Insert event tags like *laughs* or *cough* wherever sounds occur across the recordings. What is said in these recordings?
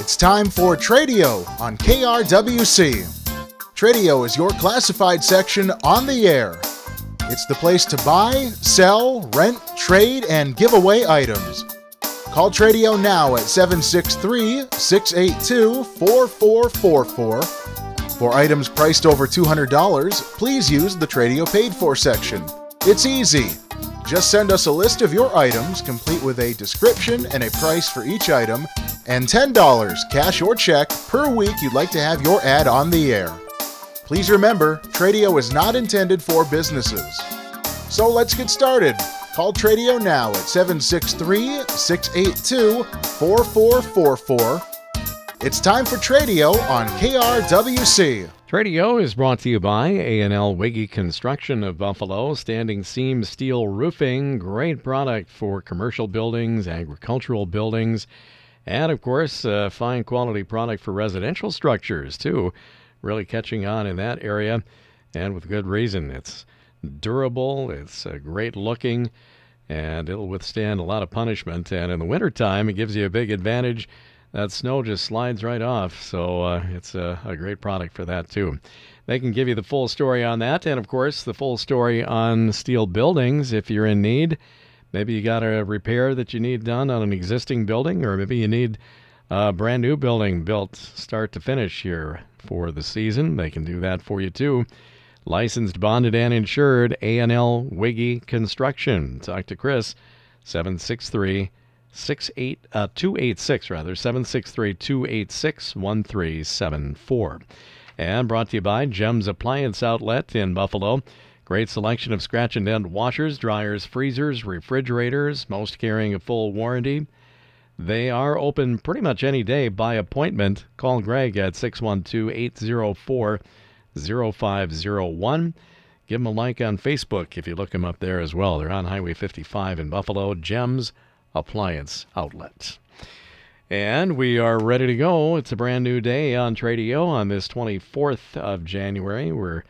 It's time for Tradio on KRWC. Tradio is your classified section on the air. It's the place to buy, sell, rent, trade, and give away items. Call Tradio now at 763 682 4444. For items priced over $200, please use the Tradio Paid For section. It's easy. Just send us a list of your items, complete with a description and a price for each item, and $10, cash or check, per week you'd like to have your ad on the air. Please remember, Tradio is not intended for businesses. So let's get started. Call Tradio now at 763 682 4444. It's time for Tradio on KRWC. Tradio is brought to you by A&L Wiggy Construction of Buffalo, standing seam steel roofing, great product for commercial buildings, agricultural buildings, and of course, a fine quality product for residential structures too. Really catching on in that area, and with good reason. It's durable, it's uh, great looking, and it'll withstand a lot of punishment. And in the wintertime, it gives you a big advantage. That snow just slides right off, so uh, it's a, a great product for that too. They can give you the full story on that, and of course, the full story on steel buildings if you're in need. Maybe you got a repair that you need done on an existing building, or maybe you need a brand new building built start to finish here for the season. They can do that for you too. Licensed, bonded, and insured, A&L Wiggy Construction. Talk to Chris, 763 68 uh, 286 rather seven six three two eight six one three seven four. and brought to you by Gems Appliance Outlet in Buffalo. Great selection of scratch and dent washers dryers freezers refrigerators most carrying a full warranty. They are open pretty much any day by appointment. Call Greg at 612-804-0501 give them a like on Facebook if you look them up there as well. They're on Highway 55 in Buffalo. Gems appliance outlet. And we are ready to go. It's a brand new day on Tradio on this 24th of January. We're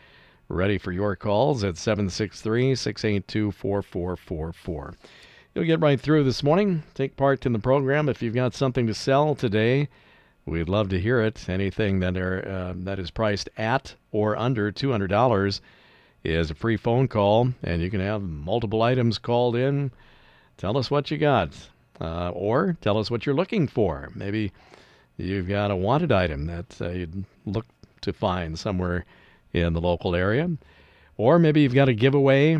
ready for your calls at 763 682 4444. You'll get right through this morning. Take part in the program. If you've got something to sell today, we'd love to hear it. Anything that, are, uh, that is priced at or under $200 is a free phone call, and you can have multiple items called in Tell us what you got. Uh, or tell us what you're looking for. Maybe you've got a wanted item that uh, you'd look to find somewhere in the local area. Or maybe you've got a giveaway.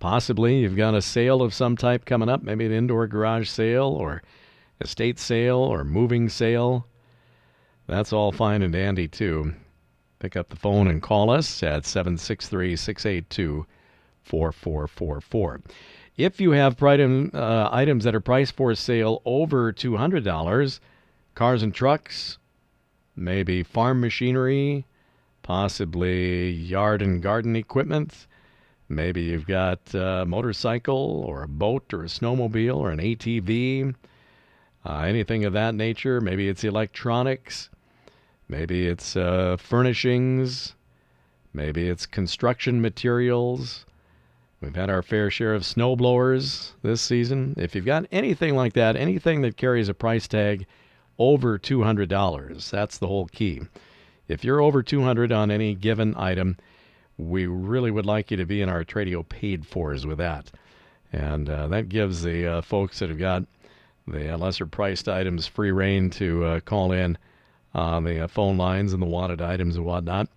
Possibly you've got a sale of some type coming up, maybe an indoor garage sale or estate sale or moving sale. That's all fine and dandy, too. Pick up the phone and call us at 763 682 4444. If you have item, uh, items that are priced for sale over $200, cars and trucks, maybe farm machinery, possibly yard and garden equipment, maybe you've got a motorcycle or a boat or a snowmobile or an ATV, uh, anything of that nature. Maybe it's electronics, maybe it's uh, furnishings, maybe it's construction materials. We've had our fair share of snowblowers this season. If you've got anything like that, anything that carries a price tag over $200, that's the whole key. If you're over 200 on any given item, we really would like you to be in our Tradio paid fors with that. And uh, that gives the uh, folks that have got the lesser priced items free reign to uh, call in on the uh, phone lines and the wanted items and whatnot.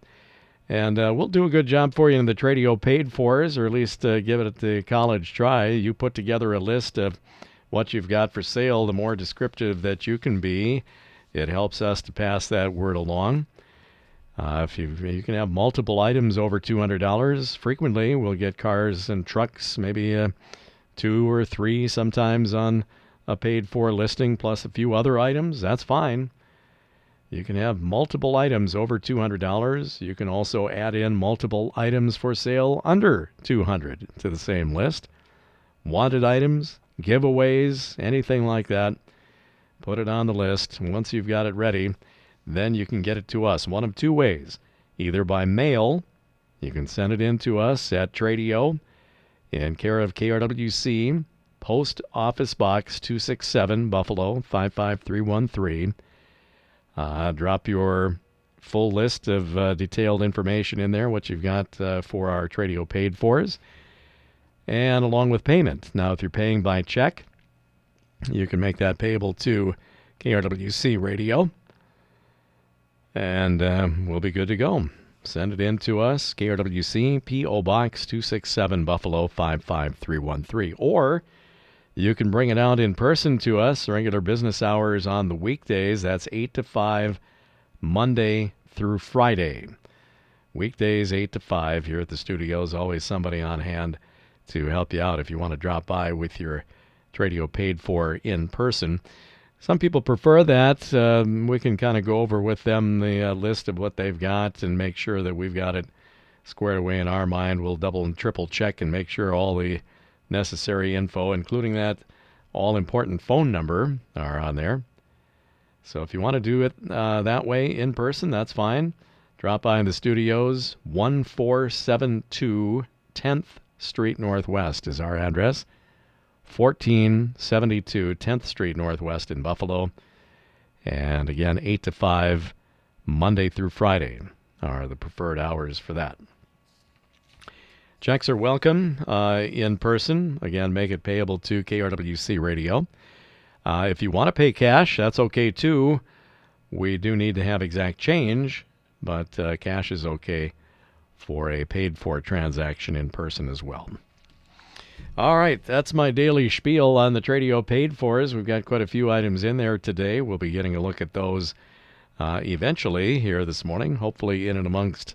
And uh, we'll do a good job for you in the Tradio paid fors, or at least uh, give it the college try. You put together a list of what you've got for sale. The more descriptive that you can be, it helps us to pass that word along. Uh, if you you can have multiple items over two hundred dollars, frequently we'll get cars and trucks, maybe uh, two or three sometimes on a paid for listing, plus a few other items. That's fine. You can have multiple items over $200. You can also add in multiple items for sale under 200 to the same list. Wanted items, giveaways, anything like that. Put it on the list. Once you've got it ready, then you can get it to us one of two ways. Either by mail, you can send it in to us at Tradio in care of KRWC, Post Office Box 267, Buffalo 55313. Uh, drop your full list of uh, detailed information in there, what you've got uh, for our Tradio paid fors, and along with payment. Now, if you're paying by check, you can make that payable to KRWC Radio, and uh, we'll be good to go. Send it in to us, KRWC, P.O. Box 267, Buffalo 55313. Or you can bring it out in person to us, regular business hours on the weekdays. That's 8 to 5, Monday through Friday. Weekdays, 8 to 5 here at the studios. Always somebody on hand to help you out if you want to drop by with your Tradio paid for in person. Some people prefer that. Um, we can kind of go over with them the uh, list of what they've got and make sure that we've got it squared away in our mind. We'll double and triple check and make sure all the necessary info, including that all important phone number, are on there. So if you want to do it uh, that way in person, that's fine. Drop by the studios. 1472 10th Street Northwest is our address. 1472 10th Street Northwest in Buffalo. And again, 8 to 5, Monday through Friday are the preferred hours for that. Checks are welcome uh, in person. Again, make it payable to KRWC Radio. Uh, if you want to pay cash, that's okay too. We do need to have exact change, but uh, cash is okay for a paid for transaction in person as well. All right, that's my daily spiel on the Tradio paid fors. We've got quite a few items in there today. We'll be getting a look at those uh, eventually here this morning, hopefully in and amongst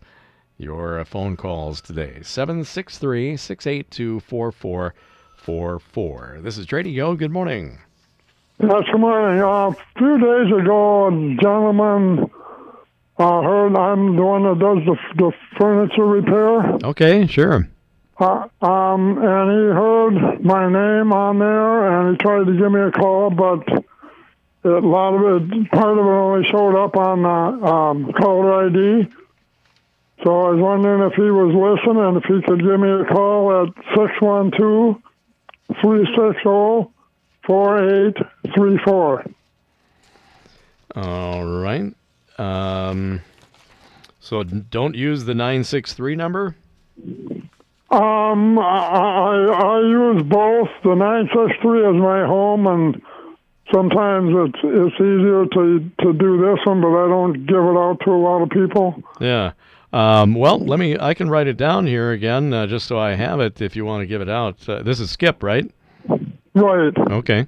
your uh, phone calls today. 763 682 4444. This is Tradio. Good morning. Yes, good morning. Uh, a few days ago, a gentleman uh, heard I'm the one that does the, the furniture repair. Okay, sure. Uh, um, and he heard my name on there, and he tried to give me a call, but a lot of it, part of it only showed up on the um, caller ID. So I was wondering if he was listening, if he could give me a call at 612 360 4834. All right. Um, so don't use the 963 number? Um, I, I use both. The 963 is my home, and sometimes it's it's easier to to do this one, but I don't give it out to a lot of people. Yeah. Um, well, let me. I can write it down here again, uh, just so I have it. If you want to give it out, uh, this is Skip, right? Right. Okay.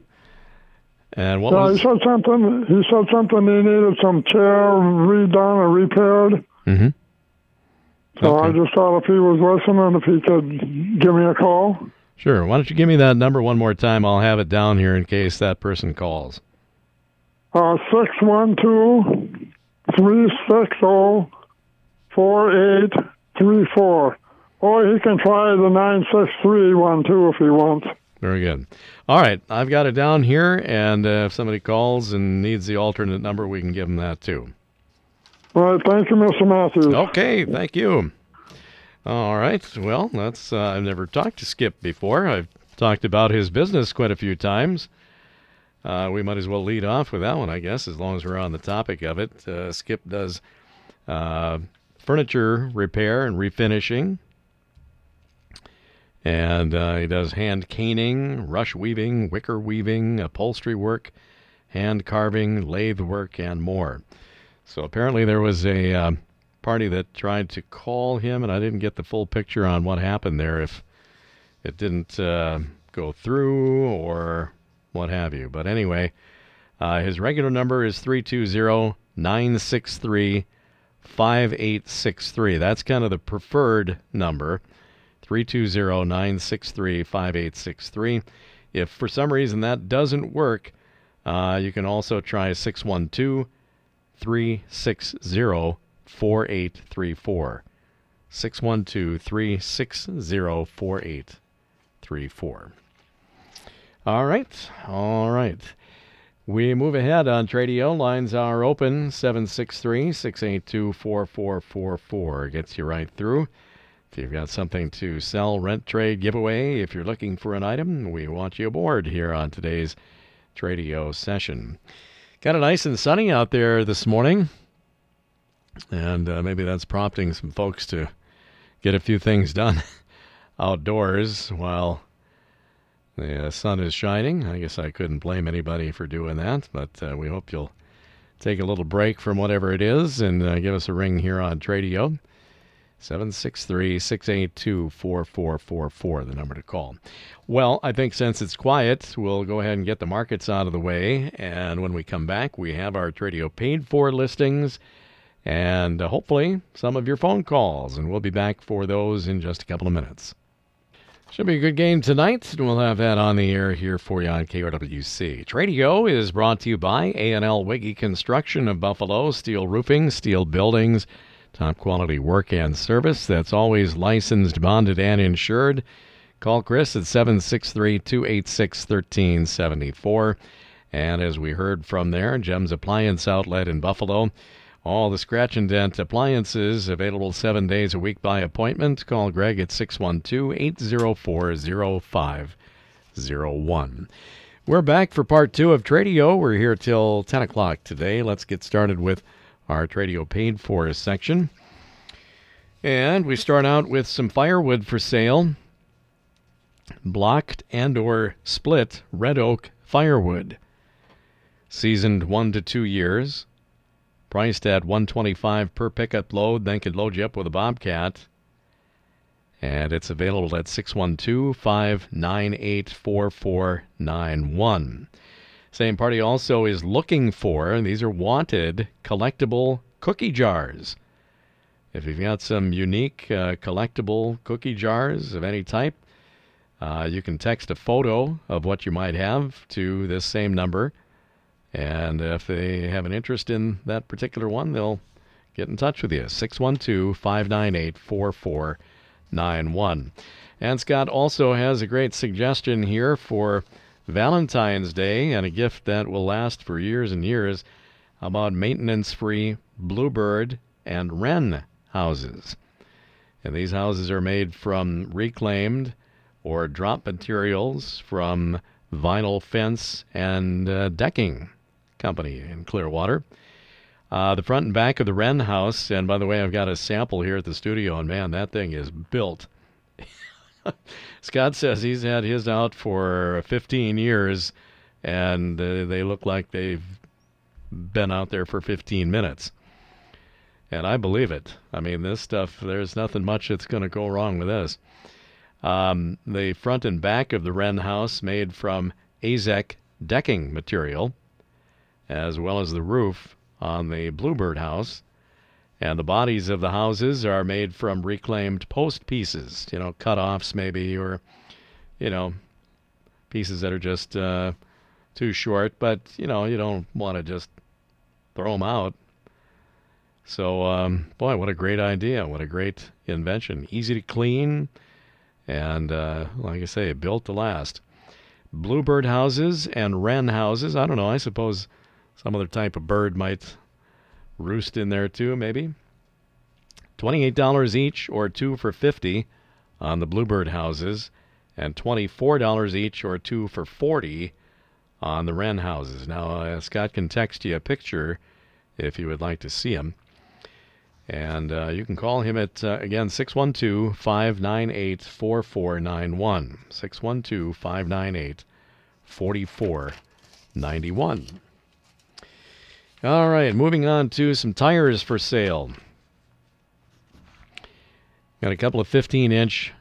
And what yeah, was? He said something. He said something. He needed some chair redone or repaired. Mm-hmm. So okay. I just thought if he was listening, if he could give me a call. Sure. Why don't you give me that number one more time? I'll have it down here in case that person calls. Uh, 612 360 four eight three four. Or he can try the nine six three one too if he wants. Very good. All right, I've got it down here, and uh, if somebody calls and needs the alternate number, we can give them that too. All right, thank you, Mr. Matthews. Okay, thank you. All right, well, that's uh, I've never talked to Skip before. I've talked about his business quite a few times. Uh, we might as well lead off with that one, I guess, as long as we're on the topic of it. Uh, Skip does uh, furniture repair and refinishing, and uh, he does hand caning, rush weaving, wicker weaving, upholstery work, hand carving, lathe work, and more. So apparently there was a uh, party that tried to call him, and I didn't get the full picture on what happened there. If it didn't uh, go through or what have you. But anyway, uh, his regular number is 320 963 5863. That's kind of the preferred number. 320 963 5863. If for some reason that doesn't work, uh, you can also try 612 360 4834. 612 360 4834. All right. All right. We move ahead on Tradio. Lines are open 763 682 4444. Gets you right through. If you've got something to sell, rent, trade, giveaway, if you're looking for an item, we want you aboard here on today's Tradio session. Got it nice and sunny out there this morning, and uh, maybe that's prompting some folks to get a few things done *laughs* outdoors while the uh, sun is shining. I guess I couldn't blame anybody for doing that, but uh, we hope you'll take a little break from whatever it is and uh, give us a ring here on Tradio. 763 682 4444, the number to call. Well, I think since it's quiet, we'll go ahead and get the markets out of the way. And when we come back, we have our Tradio paid for listings and hopefully some of your phone calls. And we'll be back for those in just a couple of minutes. Should be a good game tonight, and we'll have that on the air here for you on KRWC. Tradio is brought to you by A&L Wiggy Construction of Buffalo, steel roofing, steel buildings, top quality work and service. That's always licensed, bonded, and insured. Call Chris at 763 286 1374. And as we heard from there, Gems Appliance Outlet in Buffalo. All the scratch and dent appliances available seven days a week by appointment. Call Greg at 612 804 0501. We're back for part two of Tradio. We're here till 10 o'clock today. Let's get started with our Tradio paid for section. And we start out with some firewood for sale. Blocked and or split red oak firewood. Seasoned 1 to 2 years priced at 125 per pickup load, then could load you up with a Bobcat. And it's available at 612 598 4491. Same party also is looking for, these are wanted, collectible cookie jars. If you've got some unique uh, collectible cookie jars of any type, uh, you can text a photo of what you might have to this same number, and if they have an interest in that particular one, they'll get in touch with you. 612 598 4491. And Scott also has a great suggestion here for Valentine's Day and a gift that will last for years and years about maintenance free bluebird and wren houses. And these houses are made from reclaimed or drop materials from vinyl fence and uh, decking Company in Clearwater. Uh, the front and back of the Wren house, and by the way, I've got a sample here at the studio, and man, that thing is built. *laughs* Scott says he's had his out for 15 years, and uh, they look like they've been out there for 15 minutes. And I believe it. I mean, this stuff, there's nothing much that's going to go wrong with this. Um, the front and back of the Wren house made from Azek decking material as well as the roof on the Bluebird house. And the bodies of the houses are made from reclaimed post pieces, you know, cut offs maybe, or, you know, pieces that are just uh, too short. But, you know, you don't want to just throw them out. So, um, boy, what a great idea. What a great invention. Easy to clean. And, uh, like I say, built to last. Bluebird houses and wren houses. I don't know. I suppose some other type of bird might roost in there too, maybe. $28 each or two for 50 on the bluebird houses and $24 each or two for 40 on the wren houses. Now, uh, Scott can text you a picture if you would like to see him. And uh, you can call him at, uh, again, 612 598 4491. 612 598 4491. All right, moving on to some tires for sale. Got a couple of 15 inch,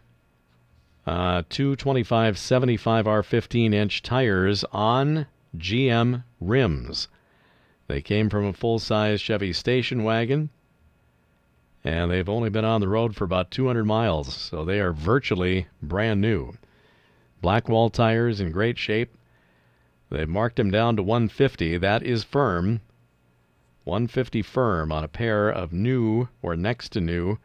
uh, 225 75 R 15 inch tires on GM rims. They came from a full size Chevy station wagon, and they've only been on the road for about 200 miles, so they are virtually brand new. Blackwall tires in great shape. They've marked them down to 150. That is firm. 150 firm on a pair of new or next to new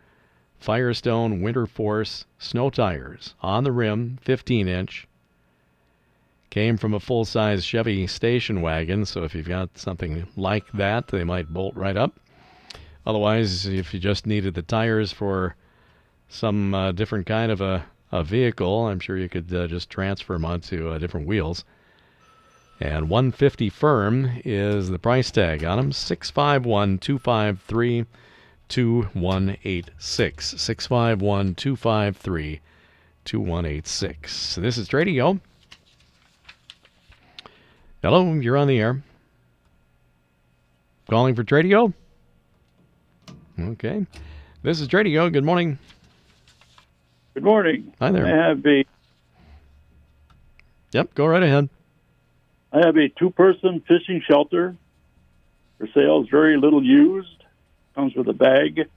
Firestone Winter Force snow tires on the rim, 15 inch. Came from a full size Chevy station wagon, so if you've got something like that, they might bolt right up. Otherwise, if you just needed the tires for some uh, different kind of a, a vehicle, I'm sure you could uh, just transfer them onto uh, different wheels. And 150 firm is the price tag on them. 651 253 2186. 651 253 2186. This is Tradio. Hello, you're on the air. Calling for Tradio? Okay. This is Tradio. Good morning. Good morning. Hi there. I have a Yep, go right ahead. I have a two-person fishing shelter for sale. Very little used. Comes with a bag,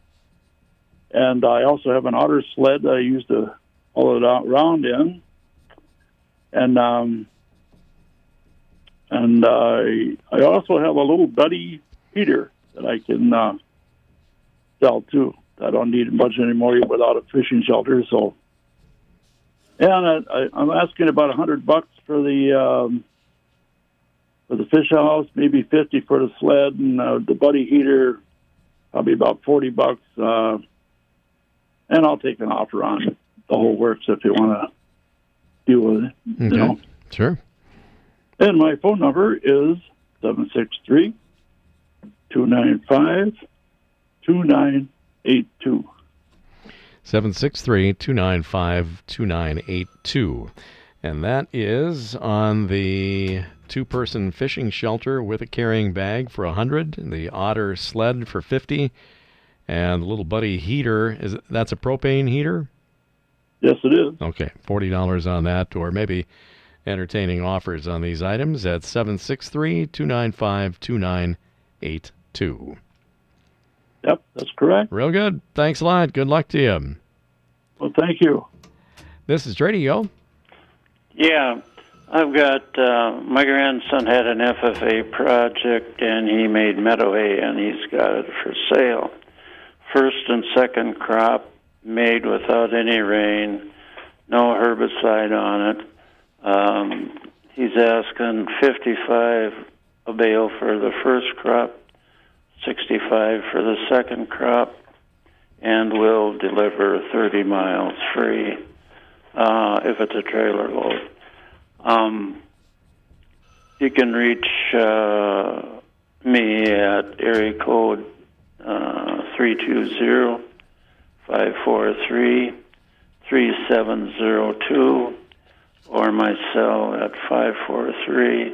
and I also have an otter sled that I use to haul it out around in, and um, and uh, I also have a little buddy heater that I can uh, sell too. I don't need much anymore without a fishing shelter. So, and I, I, I'm asking about a hundred bucks for the um, for the fish house, maybe fifty for the sled, and uh, the buddy heater, probably about forty bucks. Uh, and I'll take an offer on the whole works if you want to deal with it. Okay. You know. Sure. And my phone number is 763 295 2982. 763 295 2982. And that is on the two person fishing shelter with a carrying bag for 100 the otter sled for 50 and the little buddy heater is that's a propane heater Yes, it is. okay $40 on that or maybe entertaining offers on these items at 763 295 2982 Yep, that's correct. real good thanks a lot good luck to you Well, thank you. this is Tradio Yeah, I've got uh, my grandson had an FFA project and he made meadow hay and he's got it for sale. First and second crop made without any rain, no herbicide on it. Um, he's asking 55 a bale for the first crop, 65 for the second crop, and will deliver 30 miles free uh, if it's a trailer load. Um, you can reach uh, me at area code uh, 320 543 3702 or my cell at 543,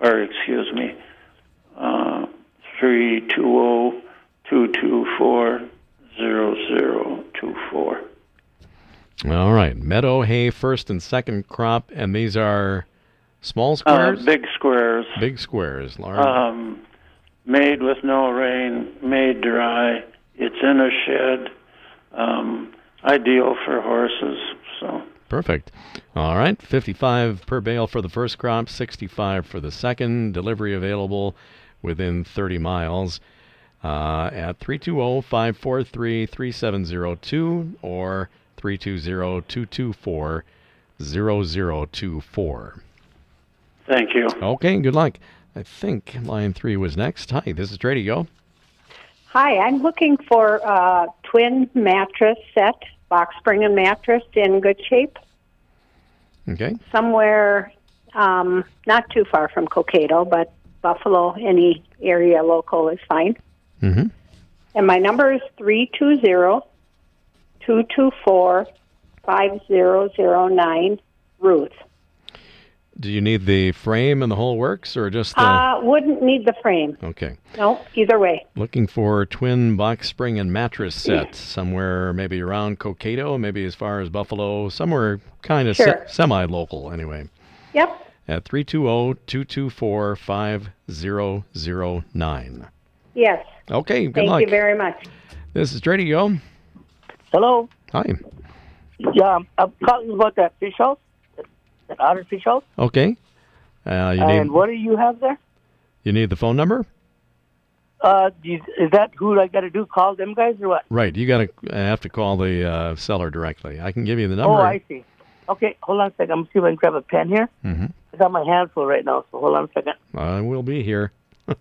or excuse me, uh, 320 224 0024. All right, meadow hay first and second crop, and these are small Uh, squares, big squares. big squares, large. Um, made with no rain, made dry. It's in a shed. Um, ideal for horses. So Perfect. All right, 55 per bale for the first crop, 65 for the second. Delivery available within 30 miles uh, at 320 543 3702 or 320 224 0024. thank you. Okay, good luck. I think line three was next. Hi, this is Tradio. Hi, I'm looking for a twin mattress set, box spring and mattress in good shape, Okay. somewhere um, not too far from Cokato, but Buffalo, any area local is fine. Mm-hmm. And my number is 320 224 5009, Ruth. Do you need the frame and the whole works, or just the? Uh, wouldn't need the frame. okay. No, either way. Looking for twin box spring and mattress set somewhere, maybe around Cokato, maybe as far as Buffalo, somewhere kind of Sure. semi-local anyway. Yep. At 320-224-5009. Yes. Okay, good Thank luck. you very much. this is Tradio. Hello. Hi. Yeah, I'm talking about that fish house, that, otter fish house. Okay. Uh, you and need what do you have there? you need the phone number? Uh, you, is that who I got to do? Call them guys or what? Right. You got to have to call the uh, seller directly. I can give you the number. Oh, I see. Okay, hold on a second. I'm gonna see if I can grab a pen here. Mhm. I got my hands full right now, so hold on a second. I will be here. *laughs*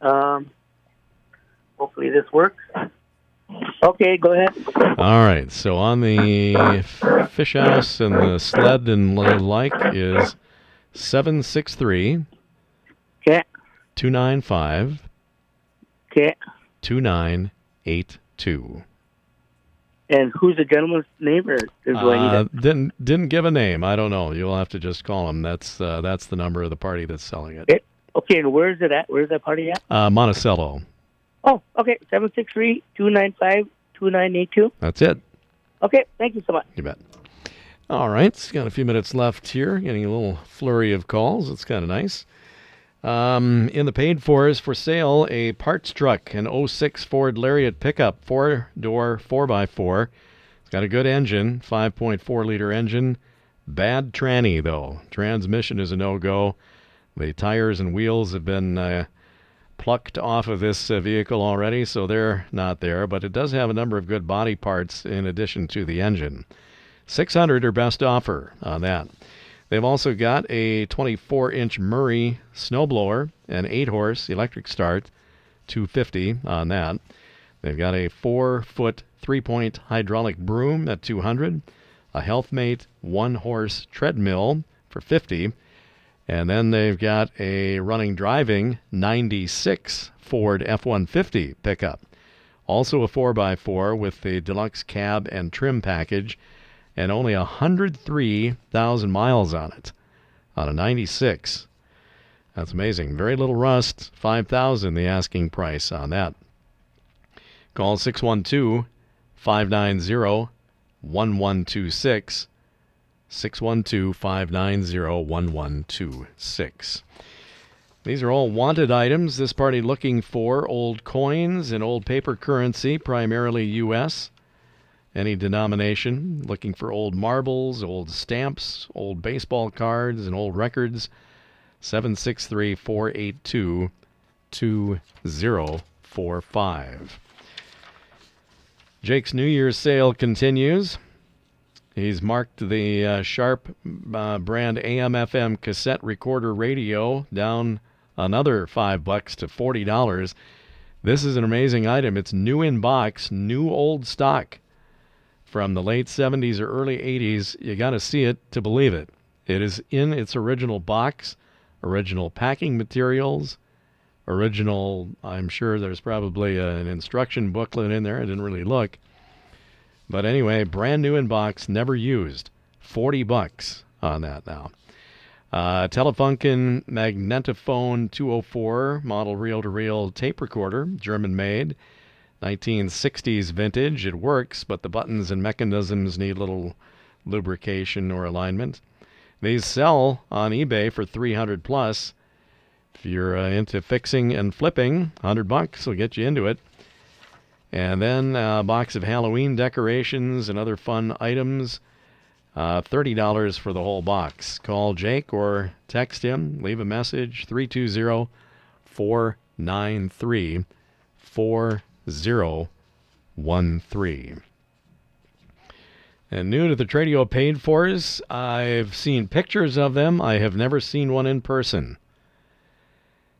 Um, hopefully this works. Okay, go ahead. All right. So on the fish house and the sled and the like is 763 Okay. 295 Okay. 2982. And who's the gentleman's name, or is Uh, didn't didn't give a name. I don't know. You'll have to just call him. That's uh, that's the number of the party that's selling it. Okay. Okay, and where is it at? Where's that party at? Uh, Monticello. Oh, okay. Seven six three two nine five two nine eight two. That's it. Okay, thank you so much. You bet. All right, got a few minutes left here. Getting a little flurry of calls. It's kind of nice. Um, in the paid for is for sale a parts truck, an 06 Ford Lariat pickup, four door, 4x4. It's got a good engine, 5.4 liter engine. Bad tranny, though. Transmission is a no go. The tires and wheels have been uh, plucked off of this uh, vehicle already, so they're not there. But it does have a number of good body parts in addition to the engine. 600 or best offer on that. They've also got a 24 inch Murray snowblower, an 8 horse electric start, 250 on that. They've got a 4 foot 3 point hydraulic broom at 200, a HealthMate 1 horse treadmill for 50, and then they've got a running driving 96 Ford F 150 pickup. Also a 4x4 with the deluxe cab and trim package and only 103,000 miles on it on a 96. That's amazing. Very little rust. 5,000 the asking price on that. Call 612 590 1126. 612 590 1126. These are all wanted items. This party looking for old coins and old paper currency, primarily U.S any denomination, looking for old marbles, old stamps, old baseball cards, and old records. 763 482 2045. Jake's New Year's sale continues. He's marked the uh, Sharp uh, brand AM FM cassette recorder radio down another five bucks to forty dollars. This is an amazing item. It's new in box, new old stock from the late 70s or early 80s. You got to see it to believe it. It is in its original box, original packing materials, original. I'm sure there's probably a, an instruction booklet in there. I didn't really look. But anyway, brand new in box, never used. 40 bucks on that now. Uh, Telefunken Magnetophone 204 model reel to reel tape recorder, German made. 1960s vintage. It works, but the buttons and mechanisms need little lubrication or alignment. These sell on eBay for 300 plus. If you're uh, into fixing and flipping, 100 bucks will get you into it. And then a box of Halloween decorations and other fun items. Uh, $30 for the whole box. Call Jake or text him. Leave a message 320 493 4013. And new to the Tradio paid fors, I've seen pictures of them. I have never seen one in person.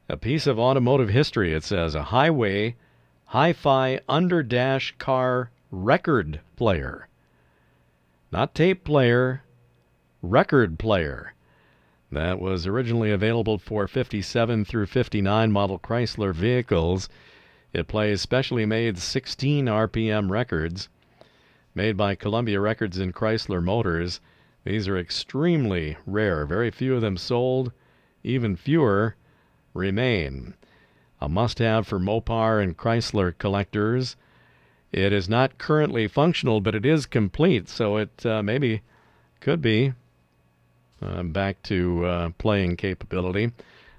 A piece of automotive history, it says a highway hi fi under dash car record player. Not tape player, record player. That was originally available for 57 through 59 model Chrysler vehicles. It plays specially made 16 RPM records made by Columbia Records and Chrysler Motors. These are extremely rare. Very few of them sold, even fewer remain. A must have for Mopar and Chrysler collectors. It is not currently functional, but it is complete, so it uh, maybe could be uh, back to uh, playing capability.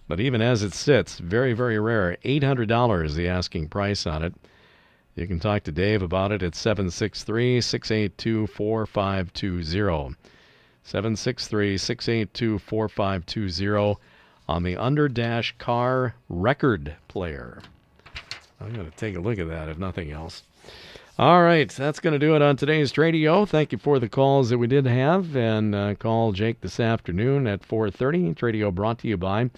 But even as it sits, very, very rare. $800 the asking price on it. You can talk to Dave about it at 763 682 4520. 763 682 4520 on the Underdash Car Record Player. I'm going to take a look at that if nothing else. All right, that's going to do it on today's Tradio. Thank you for the calls that we did have, and uh, call Jake this afternoon at 4:30. Tradio brought to you by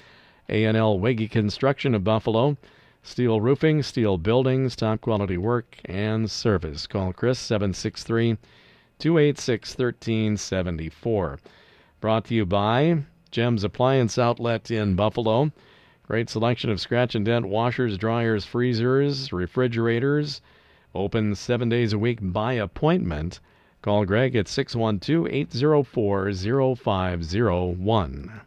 A&L Wiggy Construction of Buffalo, Steel roofing, steel buildings, top quality work and service. Call Chris 763 286 1374. Brought to you by Gems Appliance Outlet in Buffalo. Great selection of scratch and dent washers, dryers, freezers, refrigerators. Open seven days a week by appointment. Call Greg at 612 804 0501.